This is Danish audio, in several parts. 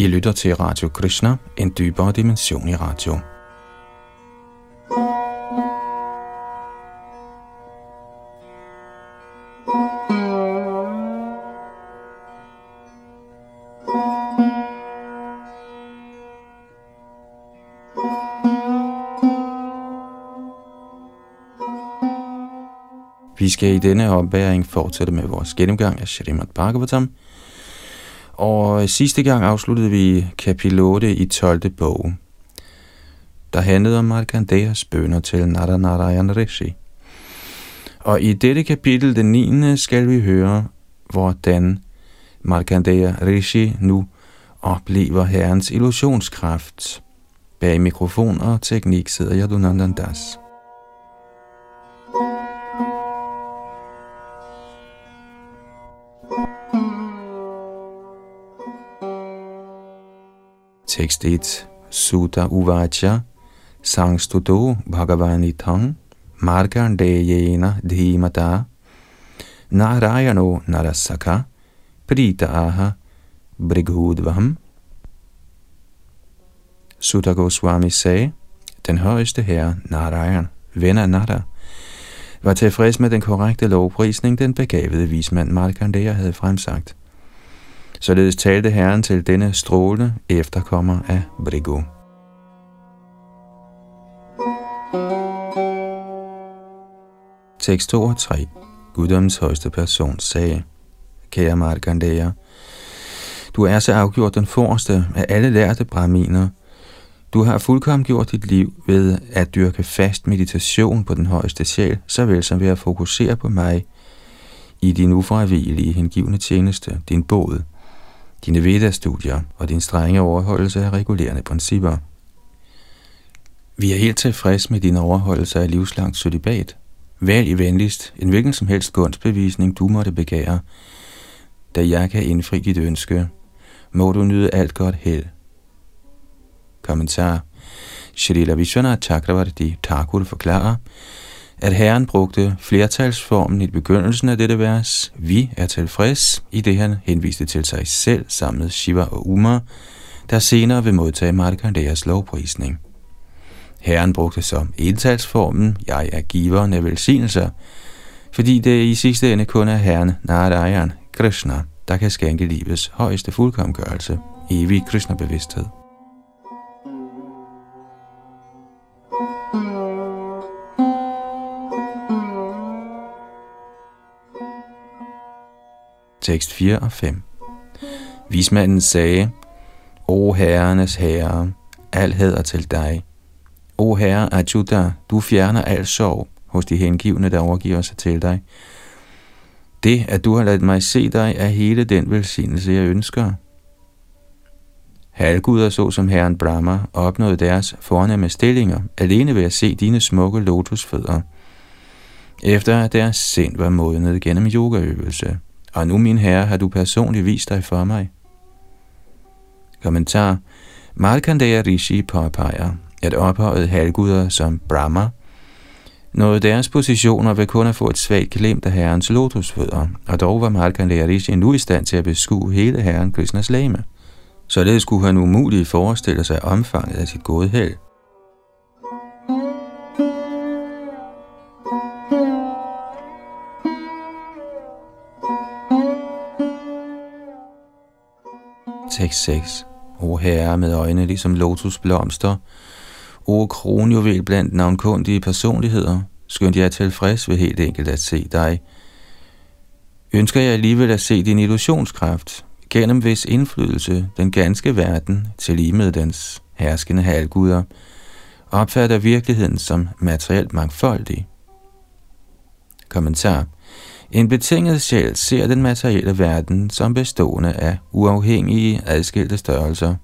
I lytter til Radio Krishna, en dybere dimension i radio. Vi skal i denne opværing fortsætte med vores gennemgang af Shrimad Bhagavatam, og øh, sidste gang afsluttede vi kapitel 8 i 12. bog, der handlede om Markandeas bønder til Naranarayan Rishi. Og i dette kapitel, den 9. skal vi høre, hvordan Markandeya Rishi nu oplever herrens illusionskraft. Bag mikrofon og teknik sidder Yadunandandas. Das. Tekst 1. Sutta Uvacha Sangstuto Bhagavanitang Markandeyena Dhimata Narayano Narasaka Prita Aha Brighudvam Sutta Goswami sagde, den højeste herre, Narayan, ven af Nara, var tilfreds med den korrekte lovprisning, den begavede vismand Markandeya havde fremsagt. Således talte Herren til denne strålende efterkommer af Brigo. Tekst 2 og 3 Guddoms højeste person sagde, Kære Markandeya, du er så afgjort den forreste af alle lærte braminer. Du har fuldkommen gjort dit liv ved at dyrke fast meditation på den højeste sjæl, såvel som ved at fokusere på mig i din ufravigelige hengivne tjeneste, din båd, dine Veda-studier og din strenge overholdelse af regulerende principper. Vi er helt tilfreds med din overholdelse af livslangt sølibat. Vælg i venligst en hvilken som helst gunstbevisning, du måtte begære, da jeg kan indfri dit ønske. Må du nyde alt godt held. Kommentar Shrila Vishwanath Chakravarti Thakur forklarer, at Herren brugte flertalsformen i begyndelsen af dette vers. Vi er tilfreds, i det han henviste til sig selv sammen med Shiva og Uma, der senere vil modtage Markandeas lovprisning. Herren brugte så entalsformen, jeg er giveren af velsignelser, fordi det i sidste ende kun er Herren Narayan, Krishna, der kan skænke livets højeste fuldkomgørelse, evig Krishna-bevidsthed. Tekst 4 og 5 Vismanden sagde, O herrenes herre, al hæder til dig. O herre Ajuda, du fjerner al sorg hos de hengivne, der overgiver sig til dig. Det, at du har ladet mig se dig, er hele den velsignelse, jeg ønsker. Halvguder såsom herren Brahma opnåede deres fornemme stillinger alene ved at se dine smukke lotusfødder, efter at deres sind var modnet gennem yogaøvelse. Og nu, min herre, har du personligt vist dig for mig. Kommentar. Markandeya Rishi påpeger, at ophøjet halvguder som Brahma nåede deres positioner ved kun at få et svagt glimt af herrens lotusfødder, og dog var Markandeya Rishi nu i stand til at beskue hele herren Krishnas lame. Således skulle han umuligt forestille sig omfanget af sit gode held. Tekst 6. O herre med øjne ligesom lotusblomster, o kronjuvel blandt navnkundige personligheder, skønt jeg er tilfreds ved helt enkelt at se dig. Ønsker jeg alligevel at se din illusionskraft, gennem hvis indflydelse den ganske verden, til lige med dens herskende halvguder, opfatter virkeligheden som materielt mangfoldig. Kommentar en betinget sjæl ser den materielle verden som bestående af uafhængige adskilte størrelser.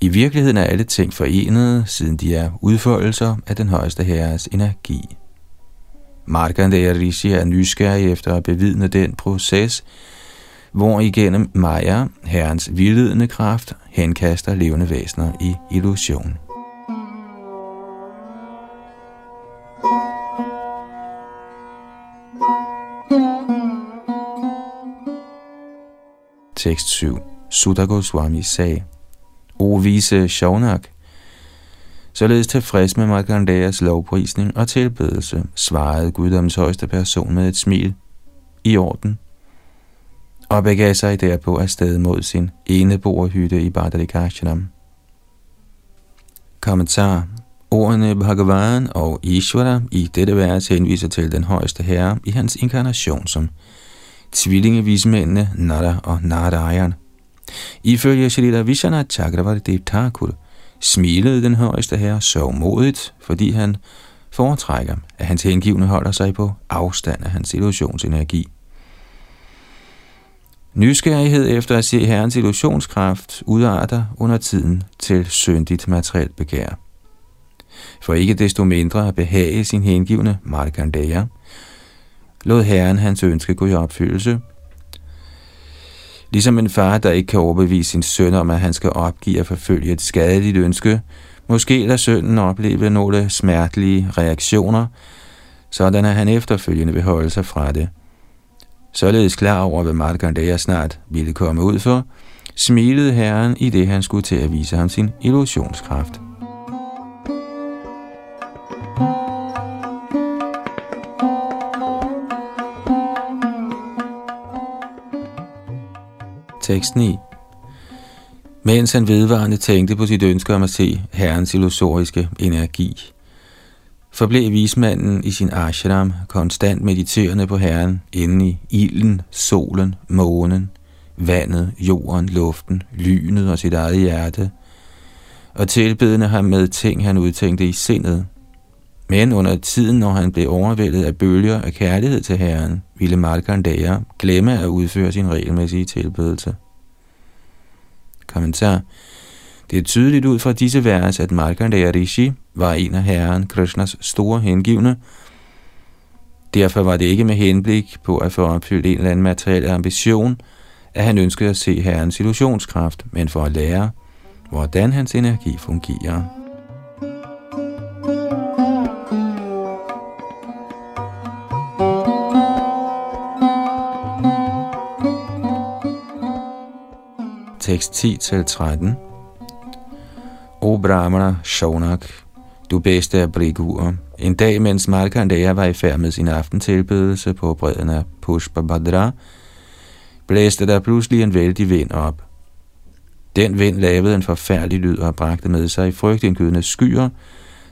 I virkeligheden er alle ting forenede, siden de er udfoldelser af den højeste herres energi. Markandeya Rishi er nysgerrig efter at bevidne den proces, hvor igennem Maya, herrens vildledende kraft, henkaster levende væsener i illusion. Tekst 7. Sutta Goswami sagde, O vise Shaunak, således tilfreds med Markandeas lovprisning og tilbedelse, svarede guddoms højeste person med et smil. I orden. Og begav sig derpå afsted mod sin eneboerhytte i Badalikashram. Kommentar Ordene Bhagavan og Ishvara i dette vers henviser til den højeste herre i hans inkarnation som tvillingevismændene Nara og Narayan. Ifølge Shalila Vishana Chakravarti Thakur smilede den højeste herre sørgmodigt, modigt, fordi han foretrækker, at hans hengivne holder sig på afstand af hans illusionsenergi. Nysgerrighed efter at se herrens illusionskraft udarter under tiden til syndigt materielt begær. For ikke desto mindre at behage sin hengivne Markandeya, lod herren hans ønske gå i opfyldelse. Ligesom en far, der ikke kan overbevise sin søn om, at han skal opgive at forfølge et skadeligt ønske, måske lader sønnen opleve nogle smertelige reaktioner, sådan at han efterfølgende vil holde sig fra det. Således klar over, hvad Markandeya snart ville komme ud for, smilede herren i det, han skulle til at vise ham sin illusionskraft. Tekst 9 Mens han vedvarende tænkte på sit ønske om at se herrens illusoriske energi, forblev vismanden i sin ashram konstant mediterende på herren inde i ilden, solen, månen, vandet, jorden, luften, lynet og sit eget hjerte, og tilbedende ham med ting, han udtænkte i sindet. Men under tiden, når han blev overvældet af bølger af kærlighed til Herren, ville Markandeya glemme at udføre sin regelmæssige tilbedelse. Kommentar Det er tydeligt ud fra disse vers, at Markandeya Rishi var en af Herren Krishnas store hengivne. Derfor var det ikke med henblik på at få opfyldt en eller anden materiel ambition, at han ønskede at se Herrens illusionskraft, men for at lære, hvordan hans energi fungerer. Tekst 10-13. O Brahmana Shonak, du bedste af briguer. En dag, mens Markandeya var i færd med sin aftentilbedelse på bredden af Pushpabhadra, blæste der pludselig en vældig vind op. Den vind lavede en forfærdelig lyd og bragte med sig i frygtindgydende skyer,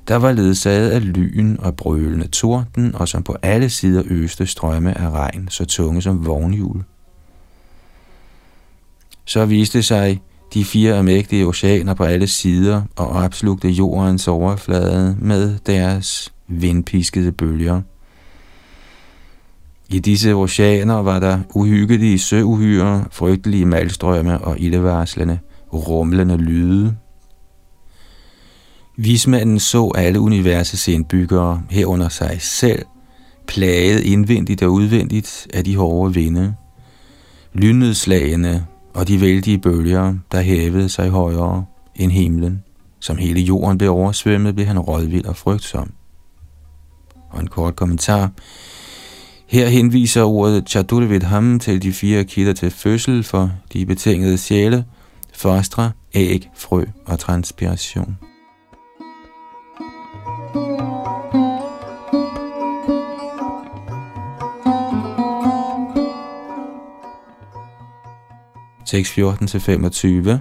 der var ledsaget af lyn og brølende torden, og som på alle sider øste strømme af regn, så tunge som vognhjul. Så viste sig de fire mægtige oceaner på alle sider og opslugte jordens overflade med deres vindpiskede bølger. I disse oceaner var der uhyggelige søuhyre, frygtelige malstrømme og ildevarslende, rumlende lyde. Vismanden så alle universets indbyggere herunder sig selv, plaget indvendigt og udvendigt af de hårde vinde. Lynnedslagene og de vældige bølger, der hævede sig højere end himlen. Som hele jorden blev oversvømmet, blev han rådvild og frygtsom. Og en kort kommentar. Her henviser ordet Chaturvidham til de fire kilder til fødsel for de betingede sjæle, fostre, æg, frø og transpiration. Tekst 14-25.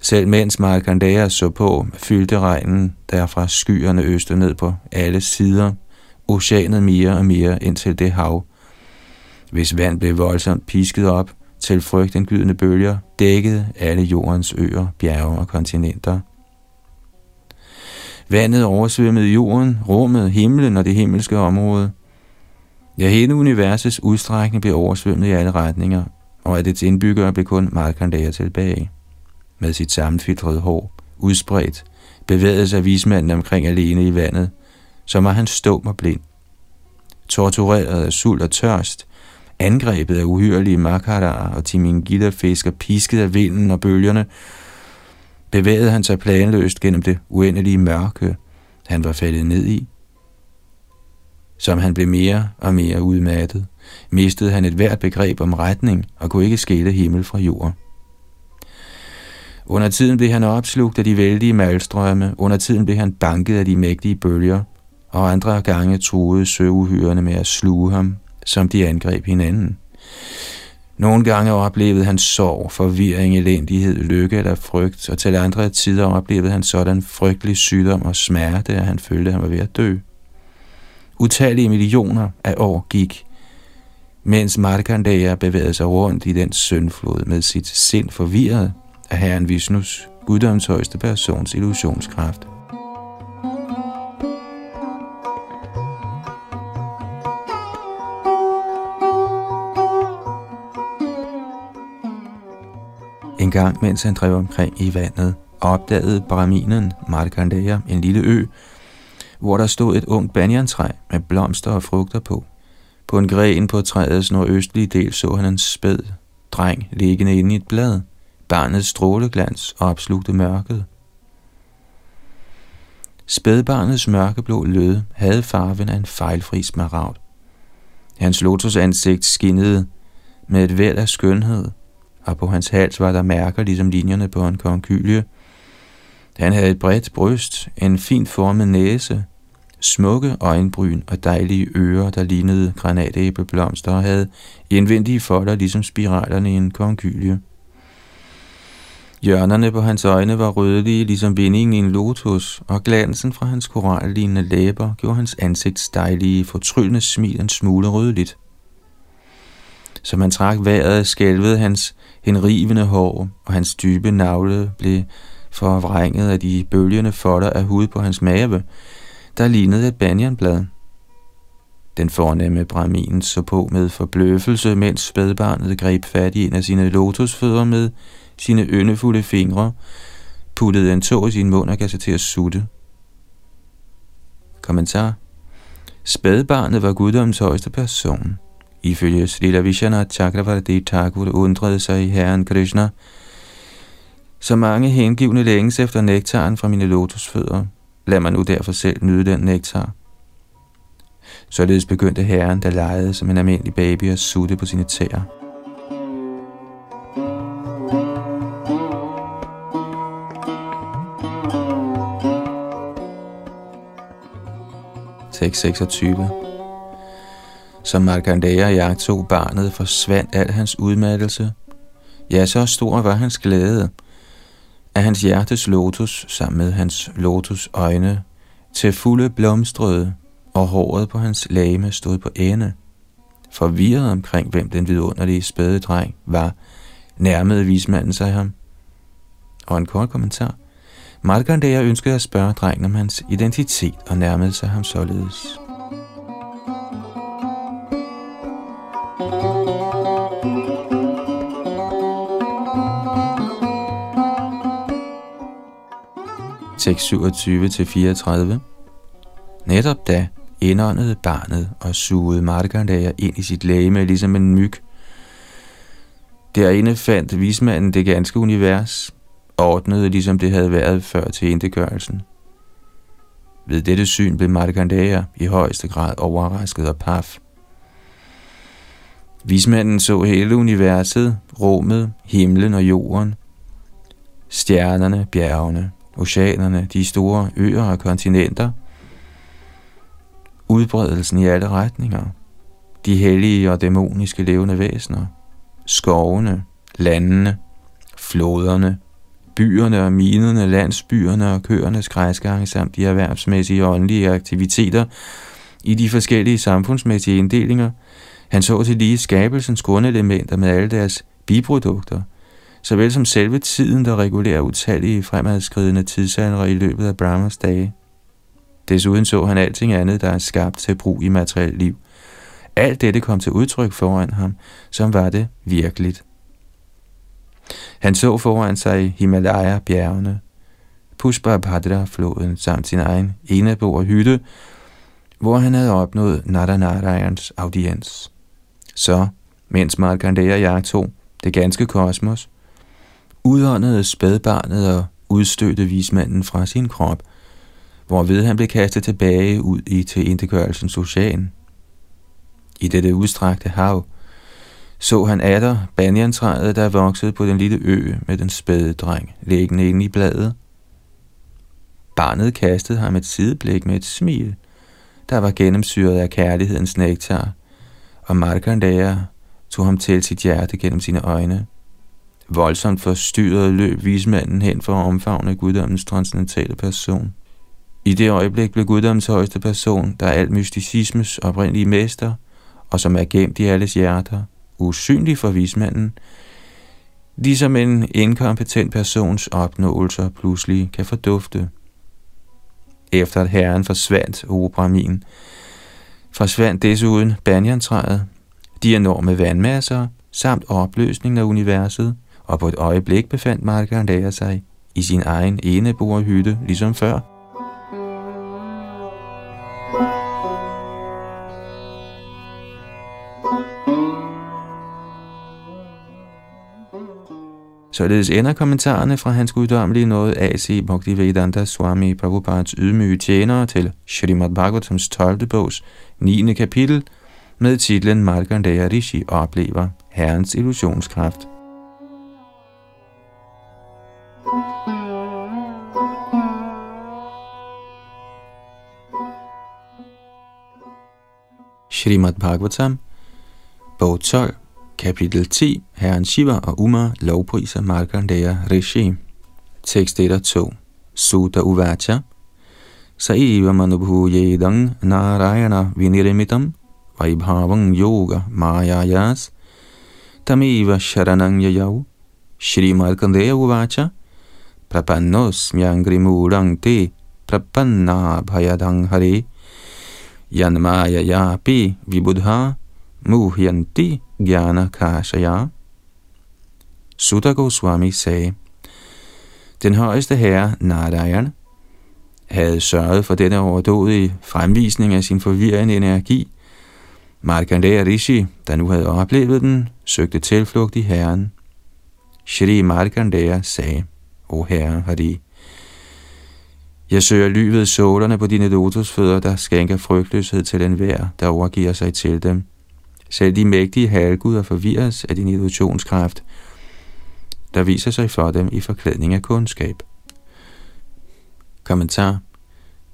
Selv mens Markandeya så på, fyldte regnen derfra skyerne øste ned på alle sider, oceanet mere og mere ind til det hav, hvis vand blev voldsomt pisket op til frygtindgydende bølger, dækkede alle jordens øer, bjerge og kontinenter. Vandet oversvømmede jorden, rummet, himlen og det himmelske område. Ja, hele universets udstrækning blev oversvømmet i alle retninger, og at dets indbyggere blev kun Markandeya tilbage. Med sit sammenfiltrede hår, udspredt, bevægede sig vismanden omkring alene i vandet, som var han stum og blind. Tortureret af sult og tørst, angrebet af uhyrelige makaraer og timingita-fisker, pisket af vinden og bølgerne, bevægede han sig planløst gennem det uendelige mørke, han var faldet ned i. Som han blev mere og mere udmattet, mistede han et hvert begreb om retning og kunne ikke skille himmel fra jord. Under tiden blev han opslugt af de vældige malstrømme, under tiden blev han banket af de mægtige bølger, og andre gange truede søuhyrene med at sluge ham, som de angreb hinanden. Nogle gange oplevede han sorg, forvirring, elendighed, lykke eller frygt, og til andre tider oplevede han sådan frygtelig sygdom og smerte, at han følte, at han var ved at dø. Utallige millioner af år gik, mens Markandeya bevægede sig rundt i den syndflod med sit sind forvirret af Herren Vishnus, guddoms højeste persons illusionskraft. En gang, mens han drev omkring i vandet, opdagede Brahminen Markandeya en lille ø, hvor der stod et ungt banjantræ med blomster og frugter på. På en gren på træets nordøstlige del så han en spæd dreng liggende inde i et blad. Barnets stråleglans opslugte mørket. Spædbarnets mørkeblå lød havde farven af en fejlfri smaragd. Hans lotusansigt skinnede med et væld af skønhed, og på hans hals var der mærker ligesom linjerne på en konkylie. Han havde et bredt bryst, en fint formet næse, smukke øjenbryn og dejlige ører, der lignede granatæbleblomster og havde indvendige folder ligesom spiralerne i en konkylie. Hjørnerne på hans øjne var rødlige, ligesom vindingen i en lotus, og glansen fra hans korallignende læber gjorde hans ansigts dejlige, fortryllende smil en smule rødligt. Som han trak vejret, skælvede hans henrivende hår, og hans dybe navle blev forvrænget af de bølgende folder af hud på hans mave, der lignede et banyanblad. Den fornemme brahmin så på med forbløffelse, mens spædbarnet greb fat i en af sine lotusfødder med sine yndefulde fingre, puttede en tog i sin mund og gav sig til at sutte. Kommentar Spædbarnet var guddoms højeste person. Ifølge Srila Vishana Chakravarti Thakur undrede sig i Herren Krishna, så mange hengivne længes efter nektaren fra mine lotusfødder. Lad mig nu derfor selv nyde den nektar. Således begyndte herren, der legede som en almindelig baby at sutte på sine tæer. Tekst 26 Som Markandeya jagtog barnet, forsvandt al hans udmattelse. Ja, så stor var hans glæde, at hans hjertes lotus sammen med hans lotus øjne til fulde blomstrede, og håret på hans lame stod på ende. Forvirret omkring, hvem den vidunderlige spæde dreng var, nærmede vismanden sig ham. Og en kort kommentar. Markandeya ønskede at spørge drengen om hans identitet og nærmede sig ham således. Tekst 27-34. Netop da indåndede barnet og sugede Markandeya ind i sit læge ligesom en myg. Derinde fandt vismanden det ganske univers, ordnet ligesom det havde været før til indegørelsen. Ved dette syn blev Markandeya i højeste grad overrasket og paf. Vismanden så hele universet, rummet, himlen og jorden, stjernerne, bjergene, oceanerne, de store øer og kontinenter, udbredelsen i alle retninger, de hellige og dæmoniske levende væsener, skovene, landene, floderne, byerne og minerne, landsbyerne og køernes græsgange samt de erhvervsmæssige og åndelige aktiviteter i de forskellige samfundsmæssige inddelinger. Han så til lige skabelsens grundelementer med alle deres biprodukter – såvel som selve tiden, der regulerer utallige fremadskridende tidsalder i løbet af Brahmas dage. Desuden så han alting andet, der er skabt til brug i materielt liv. Alt dette kom til udtryk foran ham, som var det virkeligt. Han så foran sig Himalaya-bjergene, Pushpa-Bhadra-floden samt sin egen enebo og hytte, hvor han havde opnået Nadanarayans audiens. Så, mens Markandeya jagtog det ganske kosmos, udåndede spædbarnet og udstødte vismanden fra sin krop, hvorved han blev kastet tilbage ud i tilindegørelsens ocean. I dette udstrakte hav så han atter banjantræet, der voksede på den lille ø med den spæde dreng, liggende inde i bladet. Barnet kastede ham et sideblik med et smil, der var gennemsyret af kærlighedens nektar, og Markandeya tog ham til sit hjerte gennem sine øjne. Voldsomt forstyrret løb vismanden hen for at omfavne guddommens transcendentale person. I det øjeblik blev guddommens højeste person, der er alt mysticismes oprindelige mester, og som er gemt i alles hjerter, usynlig for vismanden, ligesom en inkompetent persons opnåelser pludselig kan fordufte. Efter at herren forsvandt, o Brahmin, forsvandt desuden banjantræet, de enorme vandmasser samt opløsningen af universet, og på et øjeblik befandt Markandeya sig i sin egen eneboerhytte, ligesom før. Således ender kommentarerne fra hans guddommelige nåde A.C. Bhaktivedanta Swami Prabhupads ydmyge tjenere til Srimad Bhagavatams 12. bogs 9. kapitel med titlen Markandeya Rishi oplever Herrens illusionskraft. Srimad Bhagavatam, bog 12, Kapitel 10. Herren Shiva og Uma lovpriser Markandeya Rishi. Tekst 1 og 2. Sutta Uvacha. Saiva manubhuyedang narayana vinirimitam vaibhavang yoga mayayas tamiva sharanang yayau. Shri Markandeya Uvacha. Prapannos myangrimurang te prapanna bhayadang hare. Yanmaya yapi vibudha muhyanti Gyana Kashaya. Sutta Goswami sagde, Den højeste herre, Narayan, havde sørget for denne overdådige fremvisning af sin forvirrende energi. Markandeya Rishi, der nu havde oplevet den, søgte tilflugt i herren. Shri Markandeya sagde, O herre Hari, jeg søger lyvet sålerne på dine lotusfødder, der skænker frygtløshed til enhver, der overgiver sig til dem. Selv de mægtige halguder forvirres af din illusionskraft, der viser sig for dem i forklædning af kundskab. Kommentar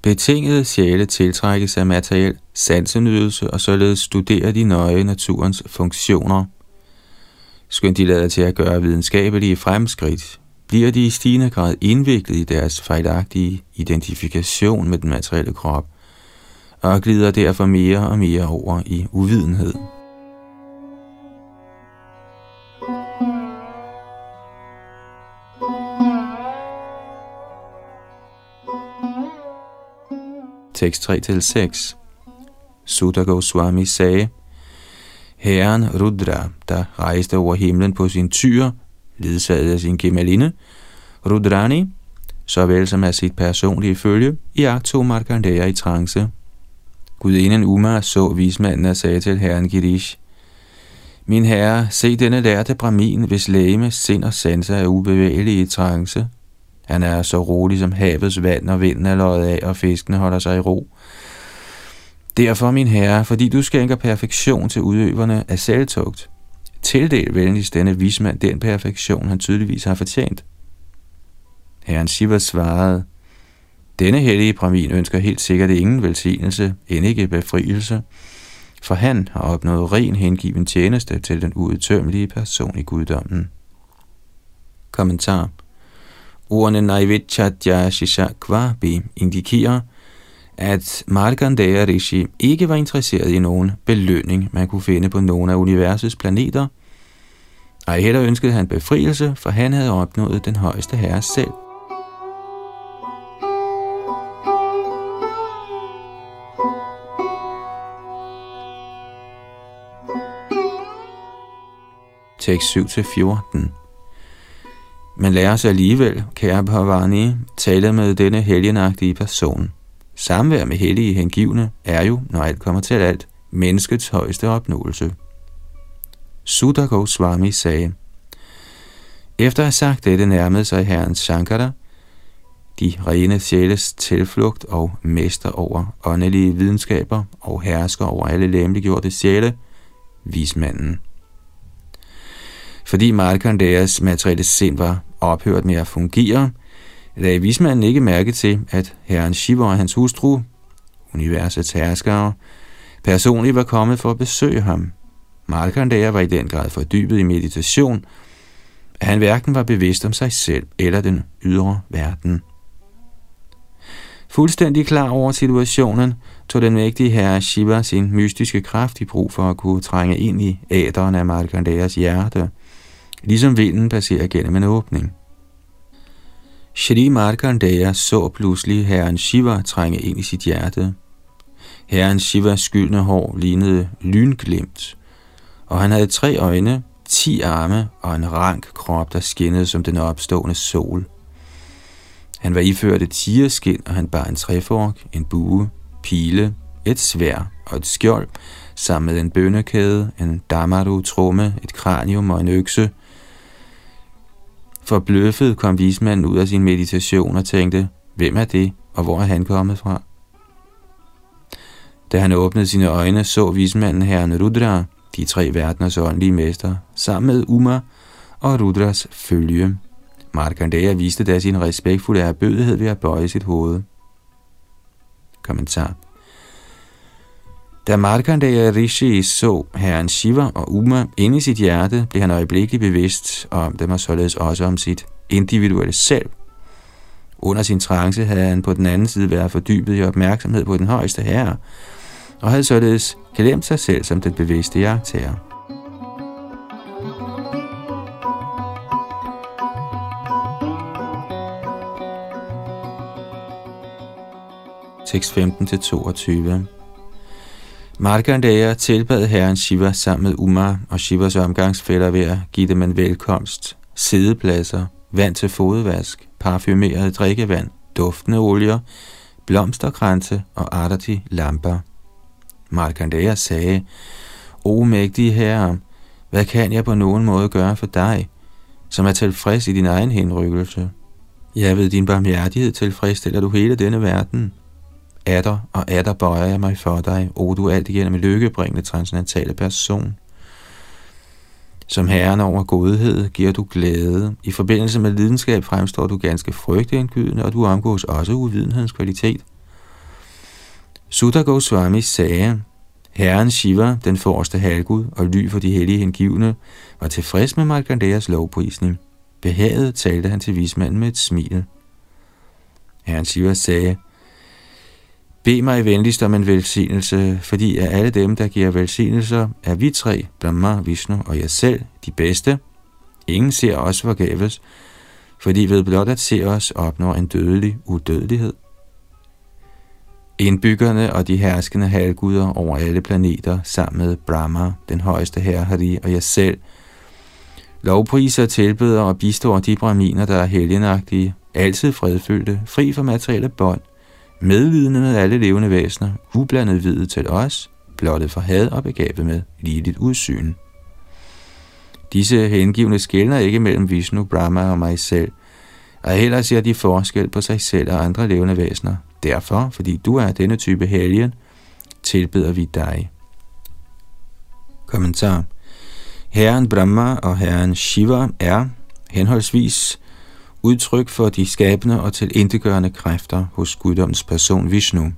Betingede sjæle tiltrækkes af materiel sansenydelse og således studerer de nøje naturens funktioner. Skønt de lader til at gøre videnskabelige fremskridt, bliver de i stigende grad indviklet i deres fejlagtige identifikation med den materielle krop, og glider derfor mere og mere over i uvidenhed. tekst 3-6. Sutta Goswami sagde, Herren Rudra, der rejste over himlen på sin tyr, ledsaget af sin gemaline, Rudrani, såvel som af sit personlige følge, i akto Markandeya i trance. Gudinden Uma så vismanden og sagde til herren Girish, Min herre, se denne lærte brahmin, hvis læme, sind og sanser er ubevægelige i trance. Han er så rolig som havets vand, når vinden er løjet af, og fiskene holder sig i ro. Derfor, min herre, fordi du skænker perfektion til udøverne af selvtugt, tildel venligst denne vismand den perfektion, han tydeligvis har fortjent. Herren Shiva svarede, denne hellige Brahmin ønsker helt sikkert ingen velsignelse, end ikke befrielse, for han har opnået ren hengiven tjeneste til den uudtømmelige person i guddommen. Kommentar Ordene Naivichatya Shishakvabi indikerer, at Markandeya Rishi ikke var interesseret i nogen belønning, man kunne finde på nogen af universets planeter, og heller ønskede han befrielse, for han havde opnået den højeste herre selv. Tekst 7-14 men lad os alligevel, kære Bhavani, tale med denne helgenagtige person. Samvær med hellige hengivne er jo, når alt kommer til alt, menneskets højeste opnåelse. Sutta Goswami sagde, Efter at have sagt dette nærmede sig herren Shankara, de rene sjæles tilflugt og mester over åndelige videnskaber og hersker over alle lemliggjorte sjæle, vismanden. Fordi Markandeas materielle sind var ophørt med at fungere, lagde vismanden ikke mærke til, at herren Shiva og hans hustru, universets herskere, personligt var kommet for at besøge ham. Markandeya var i den grad fordybet i meditation, at han hverken var bevidst om sig selv eller den ydre verden. Fuldstændig klar over situationen, tog den mægtige herre Shiva sin mystiske kraft i brug for at kunne trænge ind i æderen af Markandayas hjerte, ligesom vinden passerer gennem en åbning. Shri Markandeya så pludselig herren Shiva trænge ind i sit hjerte. Herren Shivas skyldne hår lignede lynglimt, og han havde tre øjne, ti arme og en rank krop, der skinnede som den opstående sol. Han var iført et tigerskin, og han bar en træfork, en bue, pile, et svær og et skjold, sammen med en bønnekæde, en damaru-tromme, et kranium og en økse. Forbløffet kom vismanden ud af sin meditation og tænkte, hvem er det, og hvor er han kommet fra? Da han åbnede sine øjne, så vismanden herren Rudra, de tre verdeners åndelige mester, sammen med Uma og Rudras følge. Markandeya viste da sin respektfulde erbødighed ved at bøje sit hoved. Kommentar Da Markandeya Rishi så herren Shiva og Uma inde i sit hjerte, blev han øjeblikkeligt bevidst om dem og således også om sit individuelle selv. Under sin trance havde han på den anden side været fordybet i opmærksomhed på den højeste herre, og havde således glemt sig selv som den bevidste jagttager. Tekst 15-22 Markandeya tilbad herren Shiva sammen med Uma og Shivas omgangsfælder ved at give dem en velkomst, sædepladser, vand til fodvask, parfumeret drikkevand, duftende olier, blomsterkranse og arterti lamper. Markandeya sagde, O mægtige herre, hvad kan jeg på nogen måde gøre for dig, som er tilfreds i din egen henrykkelse? Jeg ved din barmhjertighed tilfredsstiller du hele denne verden. Atter og atter bøjer jeg mig for dig, o du alt igennem lykkebringende transcendentale person. Som herren over godhed giver du glæde. I forbindelse med lidenskab fremstår du ganske frygtindgydende, og du omgås også uvidenhedens kvalitet. Sutta Goswami sagde, Herren Shiva, den forreste halgud og ly for de hellige hengivne, var tilfreds med Markandeas lovprisning. Behaget talte han til vismanden med et smil. Herren Shiva sagde, Bed mig venligst om en velsignelse, fordi af alle dem, der giver velsignelser, er vi tre, Brahma, Vishnu og jeg selv, de bedste. Ingen ser os forgæves, fordi ved blot at se os opnår en dødelig udødelighed. Indbyggerne og de herskende halvguder over alle planeter, sammen med Brahma, den højeste herre Hari og jeg selv, lovpriser, tilbeder og bistår de brahminer, der er helgenagtige, altid fredfyldte, fri for materielle bånd, medvidende med alle levende væsener, ublandet videt til os, blottet for had og begavet med ligeligt udsyn. Disse hengivne skældner ikke mellem Vishnu, Brahma og mig selv, og heller ser de forskel på sig selv og andre levende væsener. Derfor, fordi du er denne type helgen, tilbeder vi dig. Kommentar Herren Brahma og Herren Shiva er henholdsvis udtryk for de skabende og tilintetgørende kræfter hos guddoms person Vishnu.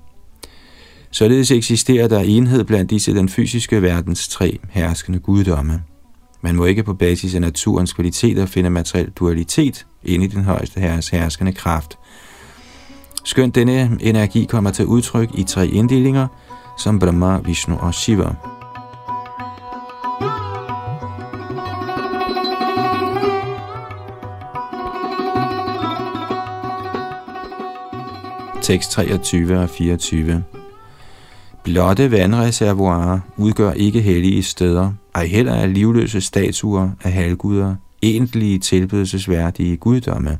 Således eksisterer der enhed blandt disse den fysiske verdens tre herskende guddomme. Man må ikke på basis af naturens kvaliteter finde materiel dualitet ind i den højeste herres herskende kraft. Skønt denne energi kommer til udtryk i tre inddelinger, som Brahma, Vishnu og Shiva. tekst 23 og 24. Blotte vandreservoirer udgør ikke hellige steder, ej heller er livløse statuer af halvguder, egentlige tilbedelsesværdige guddomme.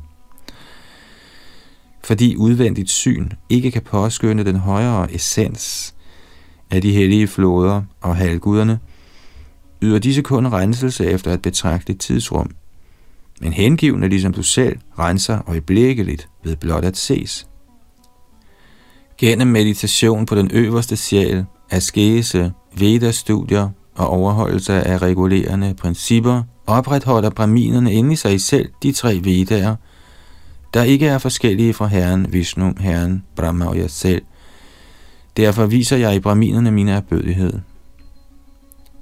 Fordi udvendigt syn ikke kan påskynde den højere essens af de hellige floder og halvguderne, yder disse kun renselse efter et betragteligt tidsrum. Men hengivne, ligesom du selv, renser øjeblikkeligt ved blot at ses. Gennem meditation på den øverste sjæl, askese, Vedastudier og overholdelse af regulerende principper opretholder braminerne inde i sig selv de tre vedaer, der ikke er forskellige fra Herren Vishnu, Herren Brahma og jeg selv. Derfor viser jeg i braminerne min erbødighed.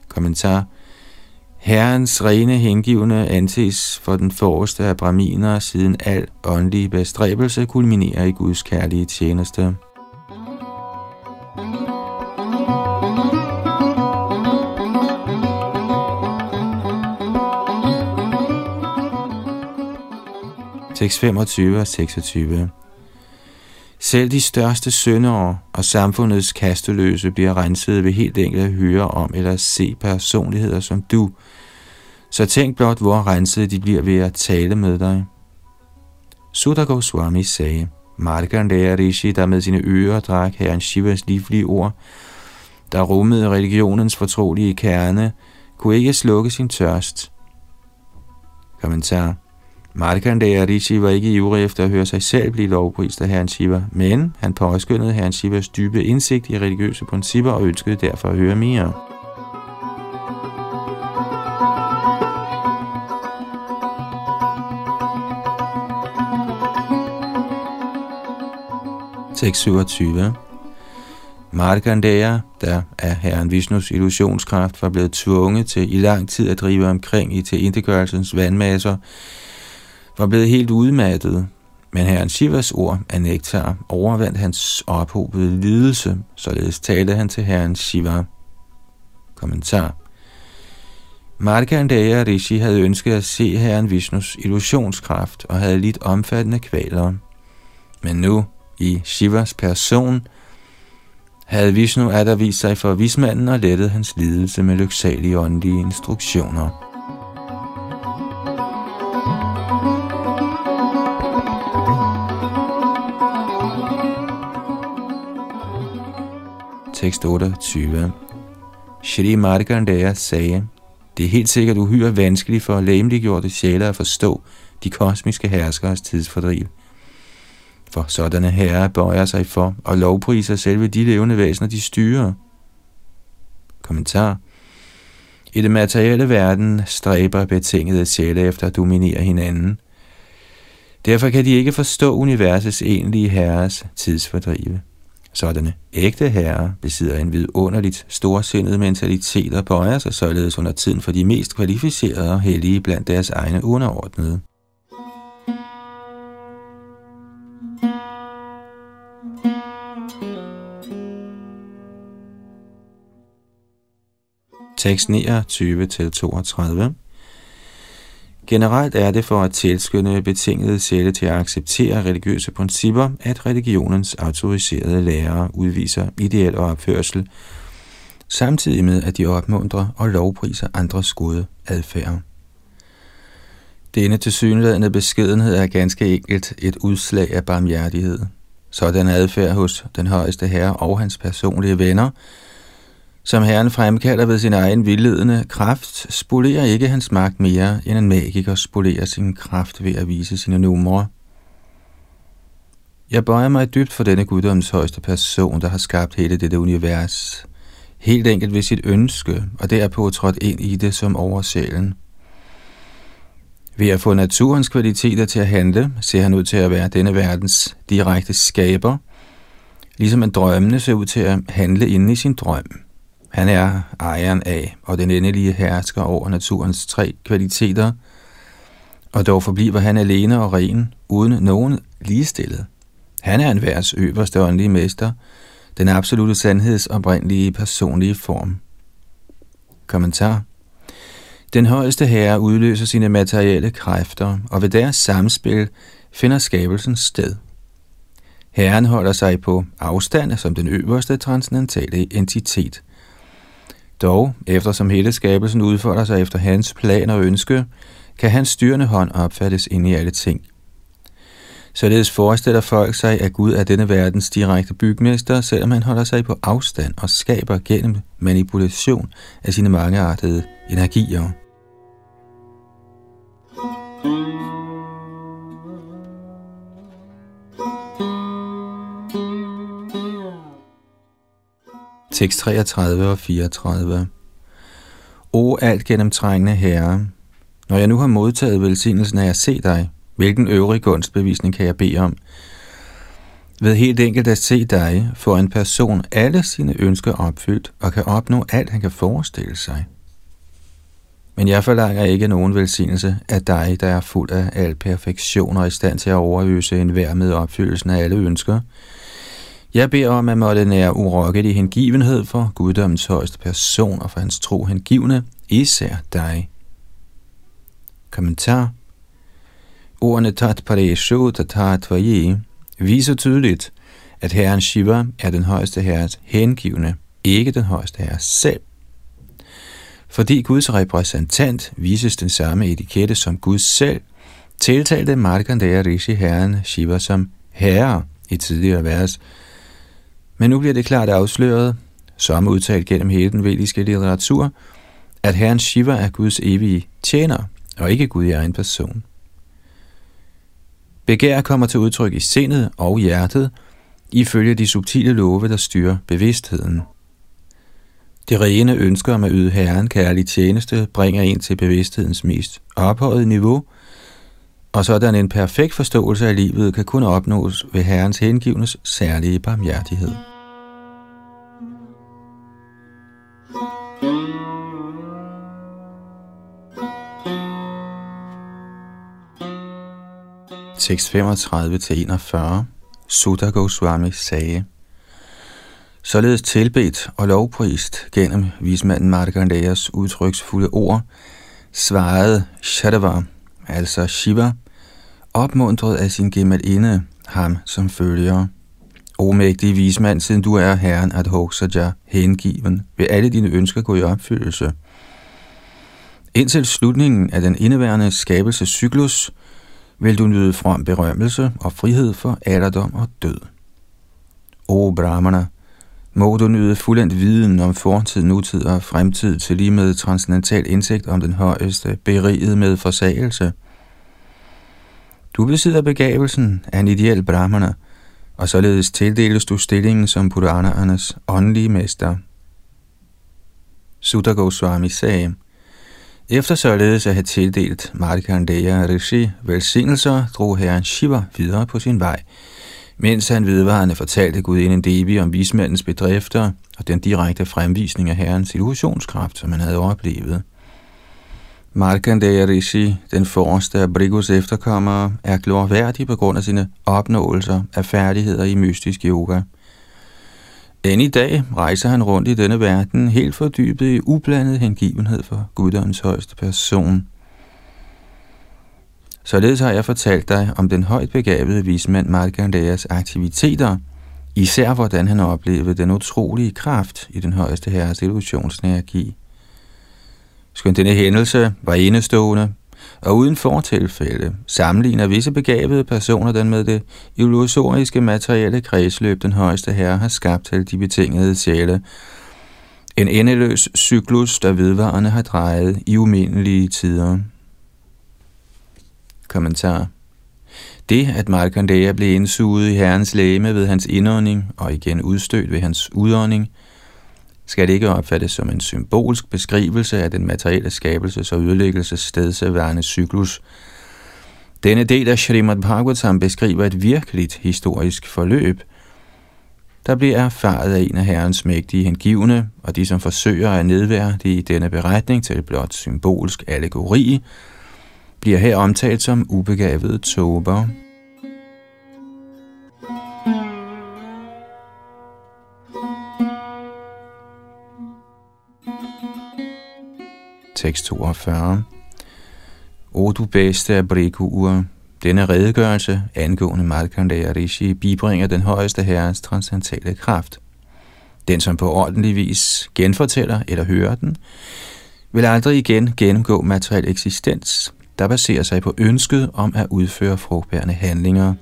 Kommentar Herrens rene hengivne anses for den forreste af braminer, siden al åndelig bestræbelse kulminerer i Guds kærlige tjeneste. 6.25 og 26 selv de største syndere og samfundets kasteløse bliver renset ved helt enkelt at høre om eller se personligheder som du. Så tænk blot, hvor renset de bliver ved at tale med dig. Sutta Goswami sagde, Margandaya Rishi, der med sine ører drak herren Shivas livlige ord, der rummede religionens fortrolige kerne, kunne ikke slukke sin tørst. Kommentar Markandeya Rishi var ikke ivrig efter at høre sig selv blive lovprist af herren Shiva, men han påskyndede herren Shivas dybe indsigt i religiøse principper og ønskede derfor at høre mere. Tekst 27 Markandeya, der af herren Vishnus illusionskraft var blevet tvunget til i lang tid at drive omkring i tilindegørelsens vandmasser, var blevet helt udmattet, men herren Shivas ord af nektar overvandt hans ophobede lidelse, således talte han til herren Shiva. Kommentar Markandeya Rishi havde ønsket at se herren Vishnus illusionskraft og havde lidt omfattende kvaler. Men nu, i Shivas person, havde Vishnu at vist sig for vismanden og lettet hans lidelse med lyksalige åndelige instruktioner. Tekst 28. Shri Markandeya sagde, det er helt sikkert uhyre vanskeligt for læmeliggjorte sjæle at forstå de kosmiske herskeres tidsfordriv. For sådanne herrer bøjer sig for og lovpriser selve de levende væsener, de styrer. Kommentar I det materielle verden stræber betingede sjæle efter at dominere hinanden. Derfor kan de ikke forstå universets egentlige herres tidsfordrive. Sådanne ægte herrer besidder en vidunderligt storsindet mentalitet og bøjer sig således under tiden for de mest kvalificerede og hellige blandt deres egne underordnede. Tekst 29-32 Generelt er det for at tilskynde betingede sjæle til at acceptere religiøse principper, at religionens autoriserede lærere udviser ideel og opførsel, samtidig med at de opmuntrer og lovpriser andres gode adfærd. Denne tilsyneladende beskedenhed er ganske enkelt et udslag af barmhjertighed. Sådan adfærd hos den højeste herre og hans personlige venner – som herren fremkalder ved sin egen vildledende kraft, spolerer ikke hans magt mere, end en magiker spolerer sin kraft ved at vise sine numre. Jeg bøjer mig dybt for denne guddoms højeste person, der har skabt hele dette univers. Helt enkelt ved sit ønske, og derpå trådt ind i det som oversælen. Ved at få naturens kvaliteter til at handle, ser han ud til at være denne verdens direkte skaber, ligesom en drømmende ser ud til at handle inde i sin drøm. Han er ejeren af og den endelige hersker over naturens tre kvaliteter, og dog forbliver han alene og ren, uden nogen ligestillet. Han er en værs øverste åndelige mester, den absolute sandheds oprindelige personlige form. Kommentar Den højeste herre udløser sine materielle kræfter, og ved deres samspil finder skabelsen sted. Herren holder sig på afstand som den øverste transcendentale entitet – dog, eftersom hele skabelsen udfolder sig efter hans plan og ønske, kan hans styrende hånd opfattes ind i alle ting. Således forestiller folk sig, at Gud er denne verdens direkte bygmester, selvom han holder sig på afstand og skaber gennem manipulation af sine mangeartede energier. Tekst 33 og 34. O alt gennemtrængende herre, Når jeg nu har modtaget velsignelsen af at se dig, hvilken øvrig gunstbevisning kan jeg bede om? Ved helt enkelt at se dig, får en person alle sine ønsker opfyldt og kan opnå alt, han kan forestille sig. Men jeg forlanger ikke nogen velsignelse af dig, der er fuld af al perfektion og i stand til at overøse enhver med opfyldelsen af alle ønsker. Jeg beder om, at måtte nære urokket i hengivenhed for guddommens højeste person og for hans tro hengivne, især dig. Kommentar Ordene tat pareshu tatat viser tydeligt, at herren Shiva er den højeste herres hengivne, ikke den højeste herre selv. Fordi Guds repræsentant vises den samme etikette som Gud selv, tiltalte Markandeya Rishi herren Shiva som herre i tidligere vers. Men nu bliver det klart afsløret, som udtalt gennem hele den vediske litteratur, at herren Shiva er Guds evige tjener, og ikke Gud i egen person. Begær kommer til udtryk i sindet og hjertet, ifølge de subtile love, der styrer bevidstheden. Det rene ønsker om at yde Herren kærlig tjeneste bringer en til bevidsthedens mest ophøjet niveau, og sådan en perfekt forståelse af livet kan kun opnås ved Herrens hengivnes særlige barmhjertighed. Tekst 35-41 Sutta Goswami sagde, Således tilbedt og lovprist gennem vismanden Margandeyas udtryksfulde ord, svarede Shadava, altså Shiva, opmuntret af sin gemalinde, ham som følger. O mægtige vismand, siden du er herren Adhoksaja hengiven, vil alle dine ønsker gå i opfyldelse. Indtil slutningen af den indeværende skabelsescyklus vil du nyde from berømmelse og frihed for alderdom og død. O Brahmana, må du nyde fuldendt viden om fortid, nutid og fremtid til lige med transcendental indsigt om den højeste, beriget med forsagelse. Du besidder begavelsen af en ideel brahmana, og således tildeles du stillingen som Puranaernes åndelige mester. Sutta Goswami sagde, efter således at have tildelt Markandeya Rishi velsignelser, drog herren Shiva videre på sin vej, mens han vedvarende fortalte gudinden Devi om vismandens bedrifter og den direkte fremvisning af herrens illusionskraft, som han havde oplevet. Markandeya Rishi, den forreste af Brigus efterkommere, er glorværdig på grund af sine opnåelser af færdigheder i mystisk yoga. End i dag rejser han rundt i denne verden helt fordybet i ublandet hengivenhed for Guddoms højeste person – Således har jeg fortalt dig om den højt begavede vismand Markandeas aktiviteter, især hvordan han oplevede den utrolige kraft i den højeste herres illusionsenergi. Skønt denne hændelse var enestående, og uden fortilfælde sammenligner visse begavede personer den med det illusoriske materielle kredsløb, den højeste herre har skabt til de betingede sjæle. En endeløs cyklus, der vedvarende har drejet i umindelige tider. Kommentar. Det, at Markandeya blev indsuget i herrens læme ved hans indånding og igen udstødt ved hans udånding, skal det ikke opfattes som en symbolsk beskrivelse af den materielle skabelses- og ødelæggelses stedseværende cyklus. Denne del af Srimad Bhagavatam beskriver et virkeligt historisk forløb, der bliver erfaret af en af herrens mægtige hengivne, og de, som forsøger at nedværdige denne beretning til blot symbolsk allegori, bliver her omtalt som ubegavede tober. Tekst 42 O du bedste af Brikuur, denne redegørelse angående Malkandaya Rishi bibringer den højeste herres transcendentale kraft. Den, som på ordentlig vis genfortæller eller hører den, vil aldrig igen gennemgå materiel eksistens, der baserer sig på ønsket om at udføre frugtbærende handlinger.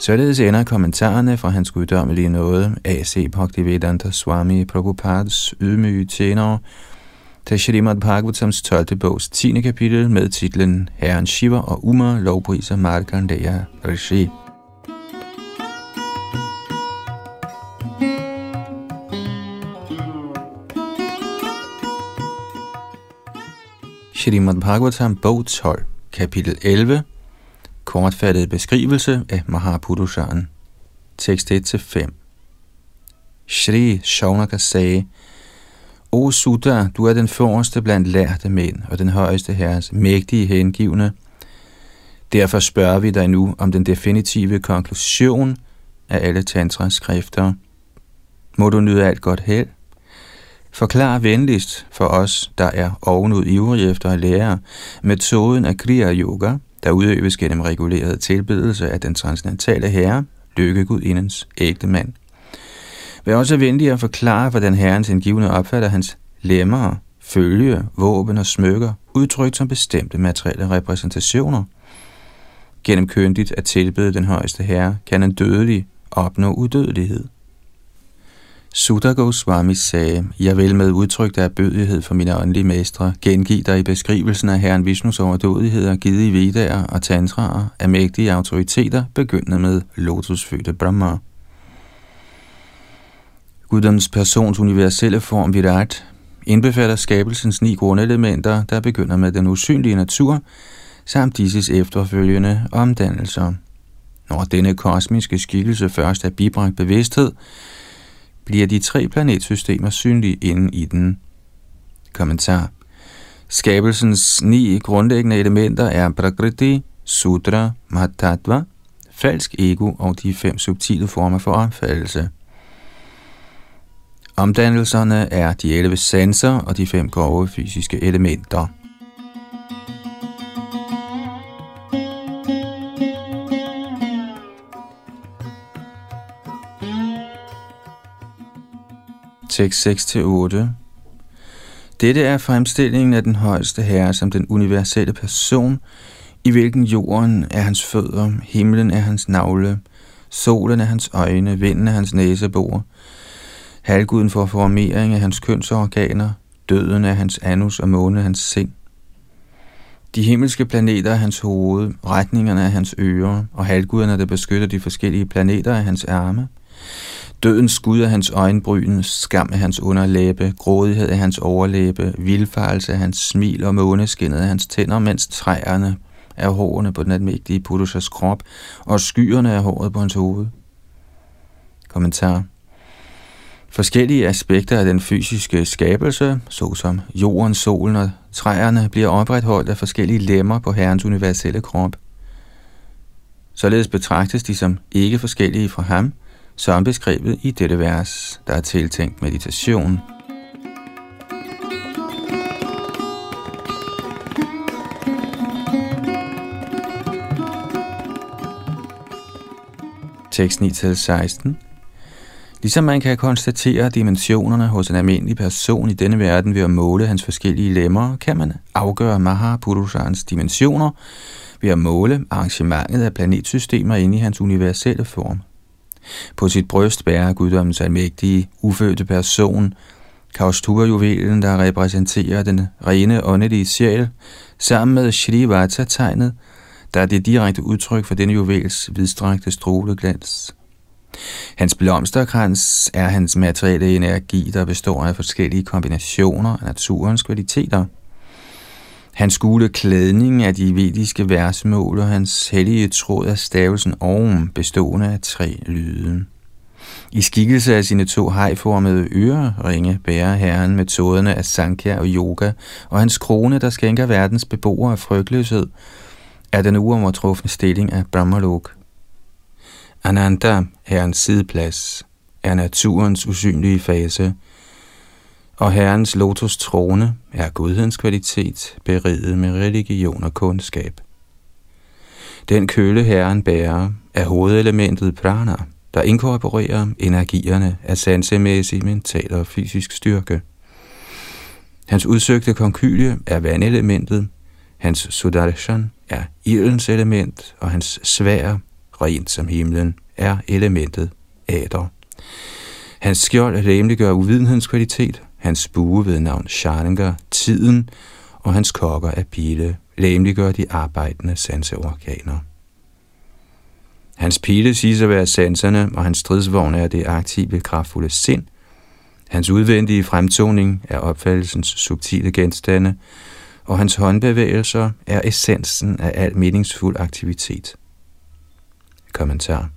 Således ender kommentarerne fra hans guddommelige nåde, A.C. Bhaktivedanta Swami Prabhupads ydmyge tjenere, til Shrimad Bhagavatams 12. bogs 10. kapitel med titlen Herren Shiva og Uma lovpriser Markandeya Rishi. Shrimad Bhagavatam, bog 12, kapitel 11, Kortfattede beskrivelse af Mahapurusharen. Tekst 1-5 Shri Shaunaka sagde, O Sutta, du er den forreste blandt lærte mænd og den højeste herres mægtige hengivne. Derfor spørger vi dig nu om den definitive konklusion af alle tantras skrifter. Må du nyde alt godt held? Forklar venligst for os, der er ovenud ivrige efter at lære metoden af Kriya Yoga, der udøves gennem reguleret tilbedelse af den transcendentale herre, lykkegudindens ægte mand. Vær også venlig at forklare, hvordan herrens indgivende opfatter hans lemmer, følge, våben og smykker, udtrykt som bestemte materielle repræsentationer. Gennem køndigt at tilbede den højeste herre, kan en dødelig opnå udødelighed. Sutta Goswami sagde, jeg vil med udtryk af bødighed for mine åndelige mestre gengive dig i beskrivelsen af Herren Vishnus overdådigheder givet i Vedaer og Tantraer af mægtige autoriteter, begyndende med lotusfødte Brahma. Guddoms persons universelle form Virat indbefatter skabelsens ni grundelementer, der begynder med den usynlige natur, samt disses efterfølgende omdannelser. Når denne kosmiske skikkelse først er bibragt bevidsthed, bliver de tre planetsystemer synlige inde i den. Kommentar. Skabelsens ni grundlæggende elementer er Prakriti, Sudra, Mahatattva, falsk ego og de fem subtile former for opfattelse. Omdannelserne er de 11 sanser og de fem grove fysiske elementer. Tekst 6-8 Dette er fremstillingen af den højeste herre som den universelle person, i hvilken jorden er hans fødder, himlen er hans navle, solen er hans øjne, vinden er hans næsebor, halvguden for formering af hans kønsorganer, døden er hans anus og måne hans sind. De himmelske planeter er hans hoved, retningerne er hans ører, og halvguderne, der beskytter de forskellige planeter, er hans arme. Dødens skud af hans øjenbryn, skam af hans underlæbe, grådighed af hans overlæbe, vildfarelse af hans smil og måneskinnet af hans tænder, mens træerne er hårene på den almægtige Purushas krop, og skyerne er håret på hans hoved. Kommentar Forskellige aspekter af den fysiske skabelse, såsom jorden, solen og træerne, bliver opretholdt af forskellige lemmer på Herrens universelle krop. Således betragtes de som ikke forskellige fra ham, som beskrevet i dette vers, der er tiltænkt meditation. Tekst 9-16 Ligesom man kan konstatere dimensionerne hos en almindelig person i denne verden ved at måle hans forskellige lemmer, kan man afgøre Mahapurushans dimensioner ved at måle arrangementet af planetsystemer inde i hans universelle form. På sit bryst bærer guddommens almægtige, ufødte person, Kaustura-juvelen, der repræsenterer den rene åndelige sjæl, sammen med Shrivata-tegnet, der er det direkte udtryk for denne juvels vidstrakte stråleglans. Hans blomsterkrans er hans materielle energi, der består af forskellige kombinationer af naturens kvaliteter. Hans gule klædning er de vediske versmål, og hans hellige tråd er stavelsen Om, bestående af tre lyde. I skikkelse af sine to hejformede øreringe bærer herren metoderne af Sankhya og Yoga, og hans krone, der skænker verdens beboere af frygtløshed, er den uovertrufne stilling af Brahmalok. Ananda, herrens sideplads, er naturens usynlige fase, og herrens lotus trone er godhedens kvalitet, beriget med religion og kundskab. Den køle herren bærer er hovedelementet prana, der inkorporerer energierne af sansemæssig, mental og fysisk styrke. Hans udsøgte konkylie er vandelementet, hans sudarshan er ildens element, og hans svær rent som himlen, er elementet æder. Hans skjold lemliggør uvidenhedens kvalitet, hans bue ved navn Scharninger, tiden, og hans kokker af pile læmliggør de arbejdende sanseorganer. Hans pile siges at være sanserne, og hans stridsvogn er det aktive, kraftfulde sind. Hans udvendige fremtoning er opfattelsens subtile genstande, og hans håndbevægelser er essensen af al meningsfuld aktivitet. Kommentar.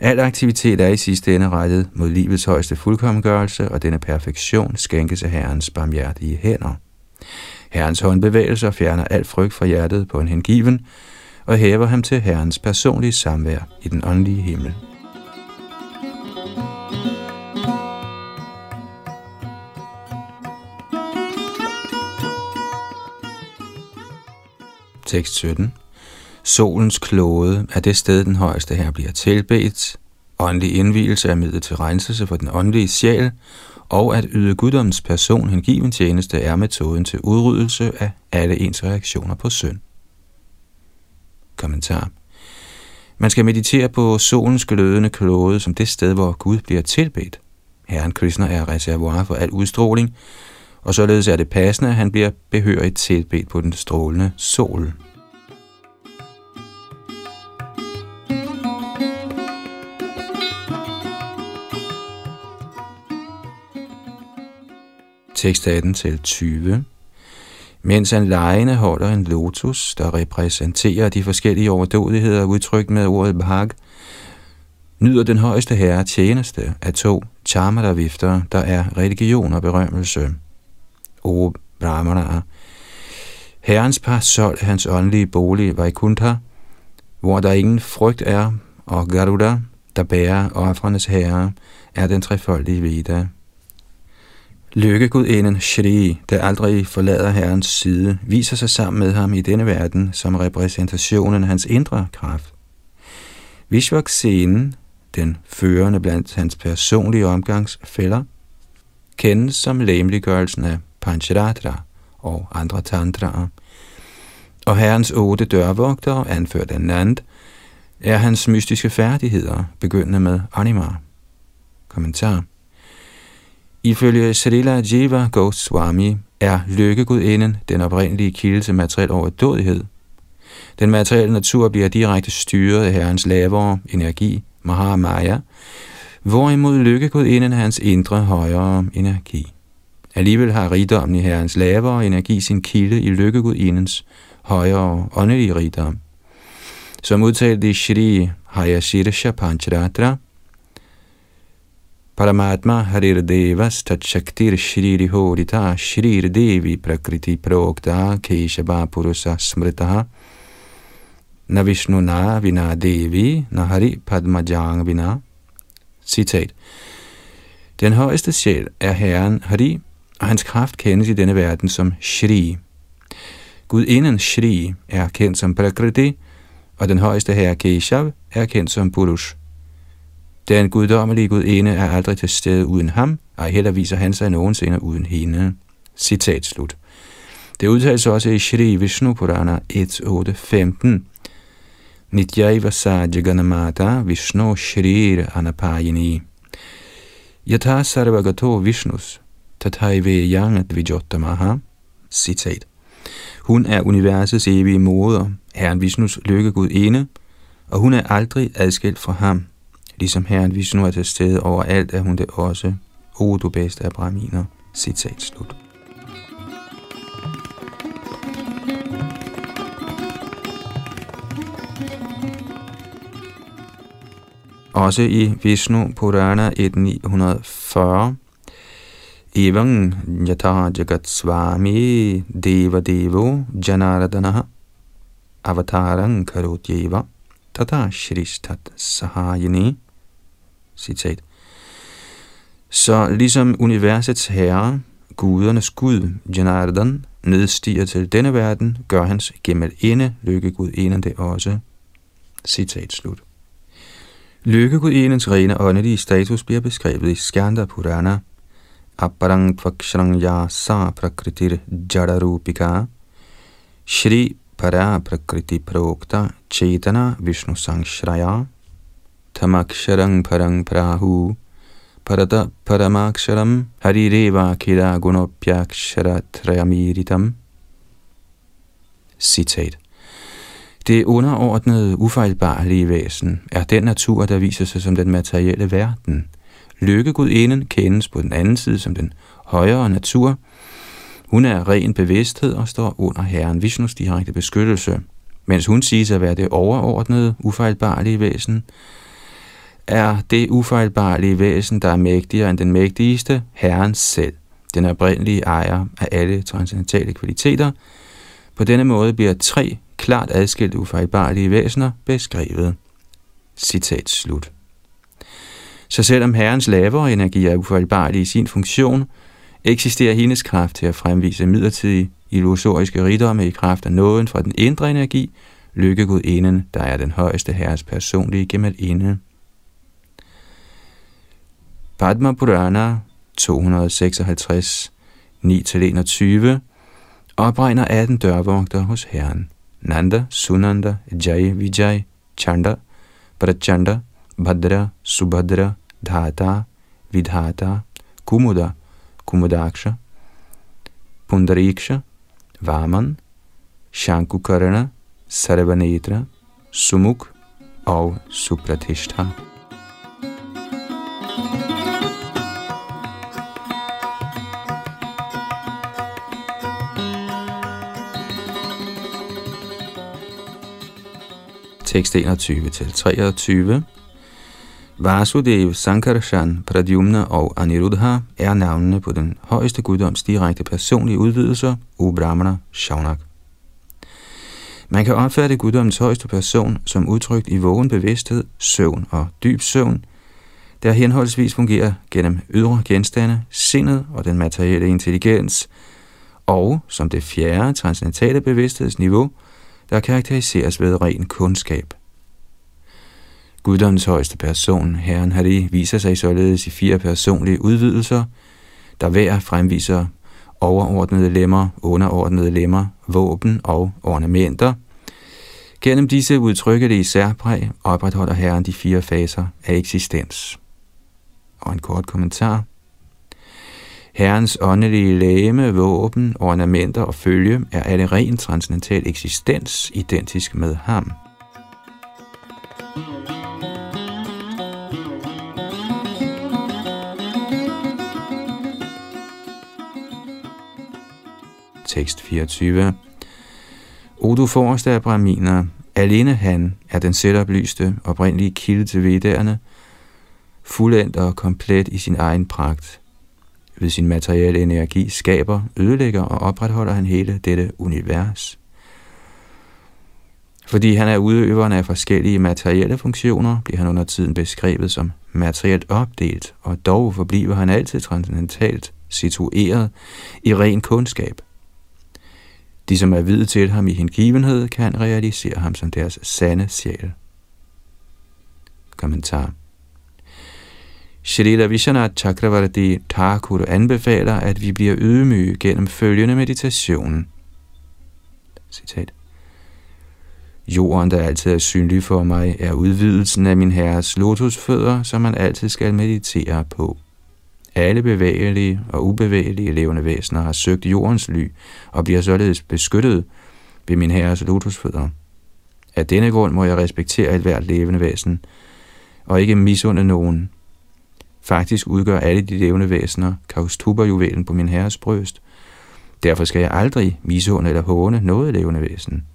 Al aktivitet er i sidste ende rettet mod livets højeste fuldkommengørelse, og denne perfektion skænkes af Herrens barmhjertige hænder. Herrens håndbevægelser fjerner al frygt fra hjertet på en hengiven, og hæver ham til Herrens personlige samvær i den åndelige himmel. Tekst 17 Solens klode er det sted, den højeste her bliver tilbedt. Åndelig indvielse er midlet til renselse for den åndelige sjæl, og at yde guddommens person hengiven tjeneste er metoden til udryddelse af alle ens reaktioner på synd. Kommentar Man skal meditere på solens glødende klode som det sted, hvor Gud bliver tilbedt. Herren Krishna er reservoir for al udstråling, og således er det passende, at han bliver behørigt tilbedt på den strålende sol. Tekst 18 til 20. Mens han lejende holder en lotus, der repræsenterer de forskellige overdådigheder udtrykt med ordet bhag, nyder den højeste herre tjeneste af to charmadavifter, der er religion og berømmelse. O brahmana, herrens sol er hans åndelige bolig Vaikuntha, hvor der ingen frygt er, og Garuda, der bærer offrenes herre, er den trefoldige Veda. Lykkegudinden Shri, der aldrig forlader Herrens side, viser sig sammen med ham i denne verden som repræsentationen af hans indre kraft. Vishvaksenen, den førende blandt hans personlige omgangsfælder, kendes som læmeliggørelsen af Pancharatra og andre tantraer. Og herrens otte dørvogtere, anført af Nand, er hans mystiske færdigheder, begyndende med anima. Kommentar Ifølge Srila Jiva Goswami er lykkegudinden den oprindelige kilde til materiel overdådighed. Den materielle natur bliver direkte styret af herrens lavere energi, Mahamaya, hvorimod lykkegudinden er hans indre højere energi. Alligevel har rigdommen i herrens lavere energi sin kilde i lykkegudindens højere åndelige rigdom. Som udtalt i Shri Hayashirsha Pancharatra, Paramatma Harir Devas Tatshaktir Shriri Horita Shrir Devi Prakriti Prokta Keshava Purusa Smritaha Na Vishnu Na Vina Devi Na Hari Padmajang Vina Citat Den højeste sjæl er Herren Hari, og hans kraft kendes i denne verden som Shri. Gudinden Shri er kendt som Prakriti, og den højeste herre Keshav er kendt som Purush. Den guddommelige gudinde er aldrig til stede uden ham, og heller viser han sig nogensinde uden hende. Citat slut. Det udtales også i Shri Vishnu Purana 1.8.15. Nityaiva Sajaganamata Vishnu Shrir Anapayini. Yatha Sarvagato Vishnus Tathaive Yang Dvijottamaha. Citat. Hun er universets evige moder, Herren Vishnus lykkegudinde, og hun er aldrig adskilt fra ham. Ligesom Herren Vishnu er til stede overalt, er hun det også. O, du bedste af braminer. Citat slut. Også i Vishnu Purana 1940, Evang Yata Jagat Swami Deva Devo Janaradana Avatarang Karotyeva Tata Shristat Sahayini Citat. Så ligesom universets herre, gudernes gud, Janardan, nedstiger til denne verden, gør hans inde lykkegudinderne det også. Citat slut. Lykkegudindens rene åndelige status bliver beskrevet i Skanda Purana. Aparang Tvakshrang Yasa Prakritir Jadarupika Shri Para Prakriti Prokta Chetana Vishnu Sangshraya tamaksharang parang prahu parata paramaksharam harireva kira gunopyakshara trayamiritam. Citat. Det underordnede, ufejlbarlige væsen er den natur, der viser sig som den materielle verden. Lykkegudinden kendes på den anden side som den højere natur, Hun er ren bevidsthed og står under Herren Vishnus direkte beskyttelse. Mens hun siges at være det overordnede, ufejlbarlige væsen, er det ufejlbarlige væsen, der er mægtigere end den mægtigste, Herren selv, den oprindelige ejer af alle transcendentale kvaliteter. På denne måde bliver tre klart adskilte ufejlbarlige væsener beskrevet. Citat slut. Så selvom Herrens lavere energi er ufejlbarlig i sin funktion, eksisterer hendes kraft til at fremvise midlertidige illusoriske rigdomme i kraft af nåden fra den indre energi, lykkegudinden, der er den højeste herres personlige gemalinde. Padma Purana 256, 9-21 opregner 18 dørvogter hos Herren. Nanda, Sunanda, Jai, Vijay, Chanda, Prachanda, Bhadra, Subhadra, Dhata, Vidhata, Kumuda, Kumudaksha, Pundariksha, Vaman, Shankukarana, Sarvanetra, Sumuk og Supratishta. Tekst 21-23. Vasudev, Sankarshan, Pradyumna og Aniruddha er navnene på den højeste guddoms direkte personlige udvidelser, Ubrahmana Shaunak. Man kan opfatte guddommens højeste person som udtrykt i vågen bevidsthed, søvn og dyb søvn, der henholdsvis fungerer gennem ydre genstande, sindet og den materielle intelligens, og som det fjerde transcendentale bevidsthedsniveau – der karakteriseres ved ren kundskab. Guddoms højeste person, Herren Hari, viser sig således i fire personlige udvidelser, der hver fremviser overordnede lemmer, underordnede lemmer, våben og ornamenter. Gennem disse udtrykkelige særpræg opretholder Herren de fire faser af eksistens. Og en kort kommentar – Herrens åndelige læme, våben, ornamenter og følge er alle ren transcendental eksistens identisk med ham. Tekst 24 O du forreste af braminer, alene han er den selvoplyste, oprindelige kilde til vedderne, fuldendt og komplet i sin egen pragt – ved sin materielle energi skaber, ødelægger og opretholder han hele dette univers. Fordi han er udøveren af forskellige materielle funktioner, bliver han under tiden beskrevet som materielt opdelt, og dog forbliver han altid transcendentalt situeret i ren kundskab. De, som er videt til ham i hengivenhed, kan realisere ham som deres sande sjæl. Kommentar Shrita Vishana Chakravarti Thakur anbefaler, at vi bliver ydmyge gennem følgende meditation. Citat. Jorden, der altid er synlig for mig, er udvidelsen af min herres lotusfødder, som man altid skal meditere på. Alle bevægelige og ubevægelige levende væsener har søgt jordens ly og bliver således beskyttet ved min herres lotusfødder. Af denne grund må jeg respektere et hvert levende væsen, og ikke misunde nogen, Faktisk udgør alle de levende væsener kaustuberjuvelen på min herres bryst. Derfor skal jeg aldrig misunde eller håne noget levende væsen.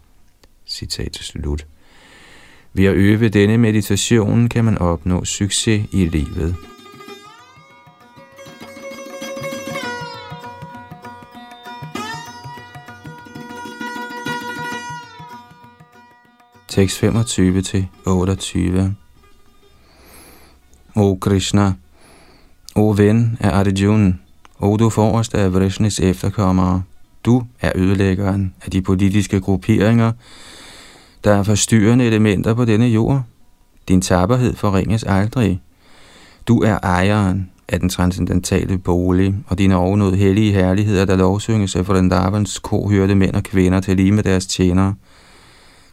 Citat slut. Ved at øve denne meditation kan man opnå succes i livet. Tekst 25 til 28. O Krishna, o ven af Arjuna, o du forrest af Vrishnis efterkommere, du er ødelæggeren af de politiske grupperinger, der er forstyrrende elementer på denne jord. Din tapperhed forringes aldrig. Du er ejeren af den transcendentale bolig, og dine ovenåde hellige herligheder, der lovsynges af Vrindavans kohørte mænd og kvinder til lige med deres tjenere,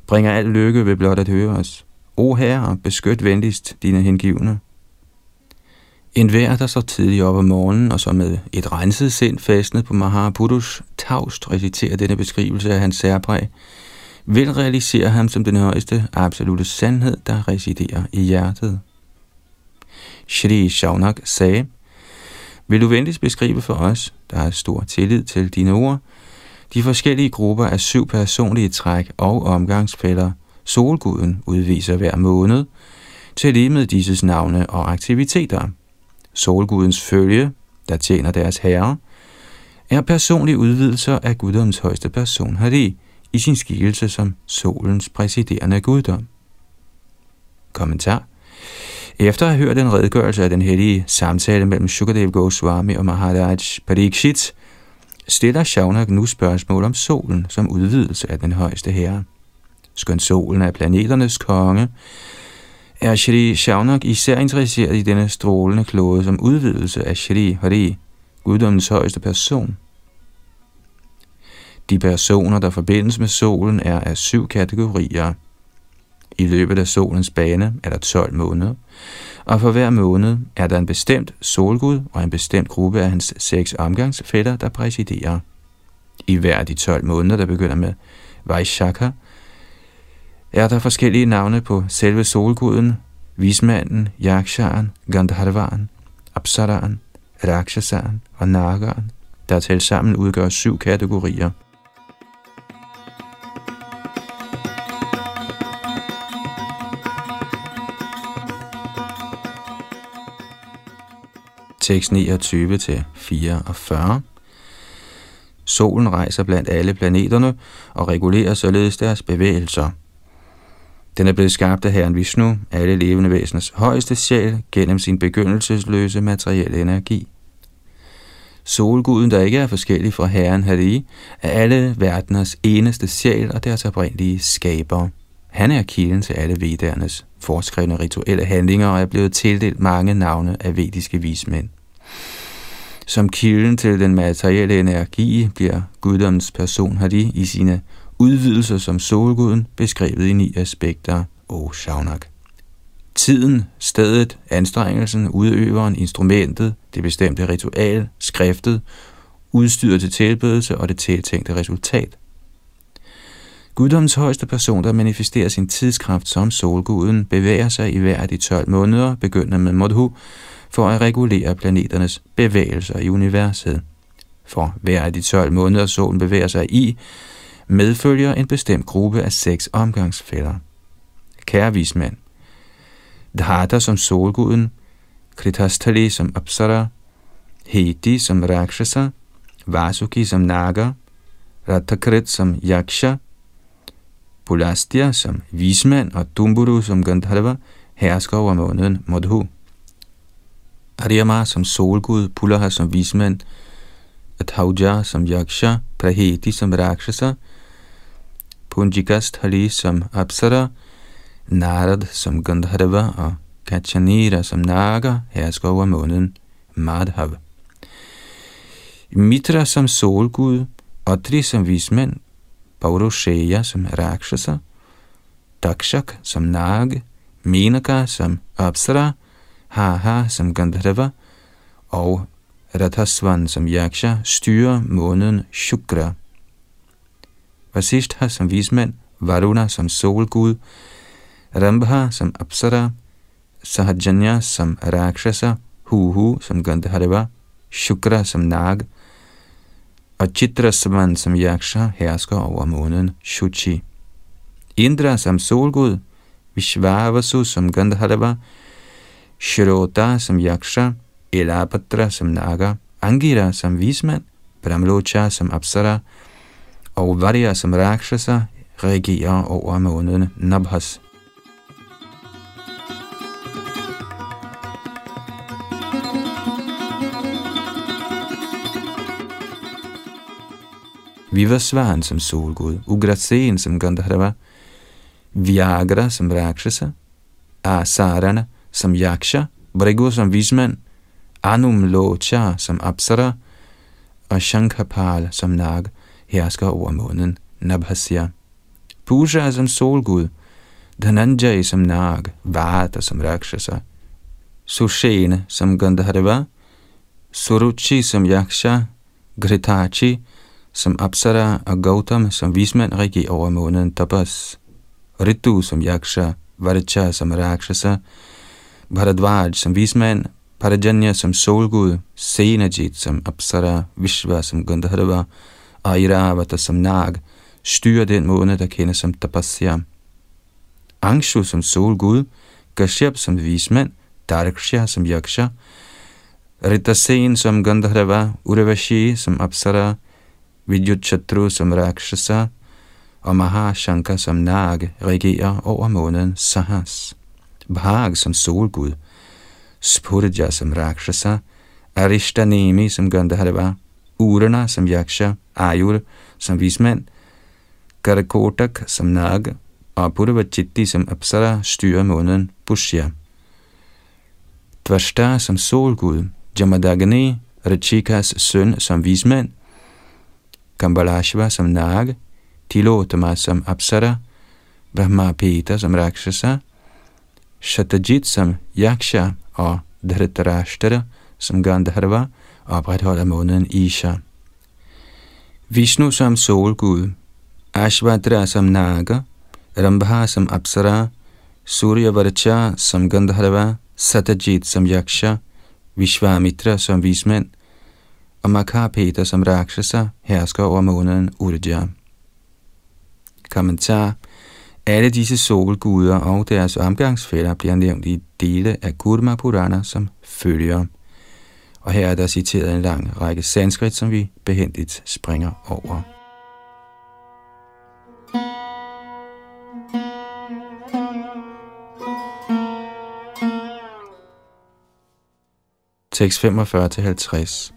bringer al lykke ved blot at høre os. O Herre, beskyt venligst dine hengivne. En hver, der så tidligt op om morgenen, og så med et renset sind fastnet på Mahapurush, tavst reciterer denne beskrivelse af hans særpræg, vil realisere ham som den højeste absolute sandhed, der residerer i hjertet. Shri Shaunak sagde, Vil du venligst beskrive for os, der har stor tillid til dine ord, de forskellige grupper af syv personlige træk og omgangsfælder, solguden udviser hver måned, til lige med disses navne og aktiviteter. Solgudens følge, der tjener deres herre, er personlige udvidelser af guddoms højeste person Hari i sin skikkelse som solens præsiderende guddom. Kommentar efter at have hørt en redegørelse af den hellige samtale mellem Shukadev Goswami og Maharaj Parikshit, stiller Shaunak nu spørgsmål om solen som udvidelse af den højeste herre. Skøn solen er planeternes konge, er Shri Shaunak især interesseret i denne strålende klode som udvidelse af Shri Hari, guddommens højeste person. De personer, der forbindes med solen, er af syv kategorier – i løbet af solens bane er der 12 måneder, og for hver måned er der en bestemt solgud og en bestemt gruppe af hans seks omgangsfætter, der præsiderer. I hver af de 12 måneder, der begynder med Vaishaka, er der forskellige navne på selve solguden, vismanden, yaksharen, gandharvaren, apsararen, rakshasaren og nagaren, der til sammen udgør syv kategorier – tekst 29 til 44. Solen rejser blandt alle planeterne og regulerer således deres bevægelser. Den er blevet skabt af Herren Vishnu, alle levende væseners højeste sjæl, gennem sin begyndelsesløse materielle energi. Solguden, der ikke er forskellig fra Herren Hari, er alle verdeners eneste sjæl og deres oprindelige skaber. Han er kilden til alle vedernes forskrevne rituelle handlinger og er blevet tildelt mange navne af vediske vismænd. Som kilden til den materielle energi bliver guddommens person Hari i sine udvidelser som solguden beskrevet i ni aspekter, o Shaunak. Tiden, stedet, anstrengelsen, udøveren, instrumentet, det bestemte ritual, skriftet, udstyret til tilbedelse og det tiltænkte resultat. Guddoms højeste person, der manifesterer sin tidskraft som solguden, bevæger sig i hver af de 12 måneder, begyndende med Modhu, for at regulere planeternes bevægelser i universet. For hver af de 12 måneder solen bevæger sig i, medfølger en bestemt gruppe af seks omgangsfælder. Kære vismand, Dhata som solguden, Kritastali som Apsara, Heti som Rakshasa, Vasuki som Naga, Ratakrit som Yaksha, Pulastya som vismand og Dumburu som Gandharva hersker over måneden Modhu. Ariyama som solgud, Pulaha som vismand, Athauja som yaksha, Praheti som rakshasa, Kunjikasthali som apsara, Narad som Gandharva og Kachanira som naga hersker over måneden Madhav. Mitra som solgud, Atri som vismand, Paurusheya som rakshasa, Dakshak som nag, Menaka som apsara, Haha som Gandharva og Rathasvan som Yaksha styrer måneden Shukra. Vasishtha som vismand, Varuna som solgud, Rambha som Apsara, Sahajanya som Rakshasa, Huhu som Gandharva, Shukra som Nag, og Chitrasvan som Yaksha hersker over månen Shuchi. Indra som solgud, Vishvavasu som Gandharva, Shrota som Yaksha, Elapatra som Naga, Angira som Vismand, Brahmlocha som Apsara og Varya som Rakshasa regerer over månederne. Nabhas. Vivasvan som solgud, Ugrasen som Gandharva, Viagra som Rakshasa, Asarana som Yaksha, Brigu som vismand, Anum Locha som Apsara. Og Shankapal som Nag hersker over månen Nabhasya. Puja som solgud, Dhananjay som Nag, Vata som Rakshasa, Sushene som Gandharva, Suruchi som Yaksha, Gritachi som Apsara og Gautam som vismand regerer over månen Tapas. Ritu som Yaksha, Varicha som Rakshasa, Bharadvaj som vismand, Parajanya som solgud, Senajit som Apsara, Vishva som Gandharva Airavata som Nag, styrer den måne, der kendes som Tapasya. Angshu som solgud, Kashyap som vismand, Darksha som Yaksha, Ritasen som Gandharva, Uravashi som Apsara, Vidyutchatru som Rakshasa. Og Mahashanka som Nag regerer over månen Sahas. Bhag som solgud, Spurja som Rakshasa, Arishtanemi som Gandharva, Urana som Yaksha, Ayur som vismand, Karakotak som Nag og Purvachitti som Apsara styrer månen Pushya. Tvashta som solgud, Jamadagni, Rachikas søn som vismand, Kambalashva som Nag, Tilotama som Apsara, Brahma Peta som Rakshasa, Shatajit som Yaksha og Dhritarashtra som Gandharva opretholder måneden Isha. Vishnu som solgud, Ashvadra som Naga, Rambha som Apsara, Surya Varcha som Gandharva, Satajit som Yaksha, Vishvamitra som vismænd, og Makarpeta som Rakshasa hersker over måneden Urja. Kommentar alle disse solguder og deres omgangsfælder bliver nævnt i dele af Kurma Purana som følger. Og her er der citeret en lang række sanskrit, som vi behendigt springer over. Tekst 45-50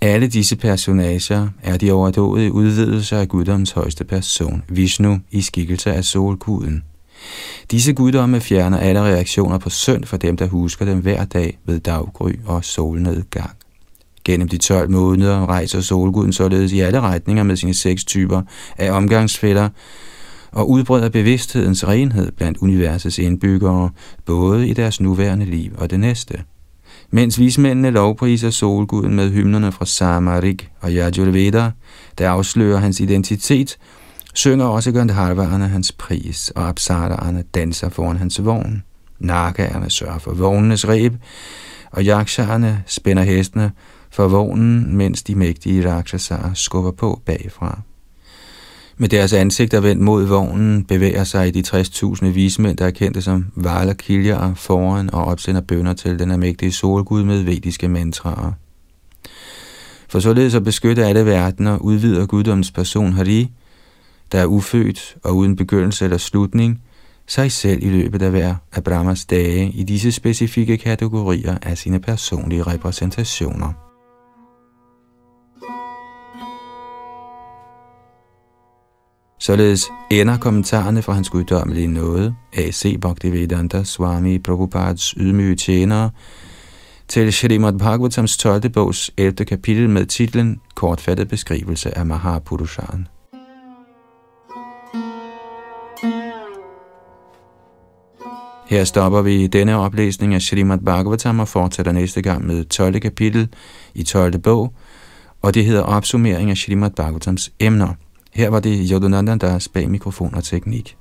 alle disse personager er de overdåede udvidelser af guddoms højeste person, Vishnu, i skikkelse af solguden. Disse guddomme fjerner alle reaktioner på synd for dem, der husker dem hver dag ved daggry og solnedgang. Gennem de 12 måneder rejser solguden således i alle retninger med sine seks typer af omgangsfælder og udbreder bevidsthedens renhed blandt universets indbyggere, både i deres nuværende liv og det næste. Mens vismændene lovpriser solguden med hymnerne fra Samarik og Yajurveda, der afslører hans identitet, synger også Gandharverne hans pris, og absarderne danser foran hans vogn. Nagaerne sørger for vognenes reb, og Yakshaerne spænder hestene for vognen, mens de mægtige Rakshasar skubber på bagfra. Med deres ansigter vendt mod vognen bevæger sig de 60.000 vismænd, der er kendte som Valakilja foran og opsender bønder til den mægtige solgud med vediske mantraer. For således at beskytte alle verdener udvider guddommens person Hari, der er ufødt og uden begyndelse eller slutning, sig selv i løbet af hver af Brahmas dage i disse specifikke kategorier af sine personlige repræsentationer. Således ender kommentarerne fra hans guddommelige nåde, A.C. Bhaktivedanta Swami Prabhupads ydmyge tjenere, til Shrimad Bhagavatams 12. bogs 11. kapitel med titlen Kortfattet beskrivelse af Mahapurushan. Her stopper vi denne oplæsning af Srimad Bhagavatam og fortsætter næste gang med 12. kapitel i 12. bog, og det hedder opsummering af Srimad Bhagavatams emner. Her var det Yodunandan, der bag mikrofon og teknik.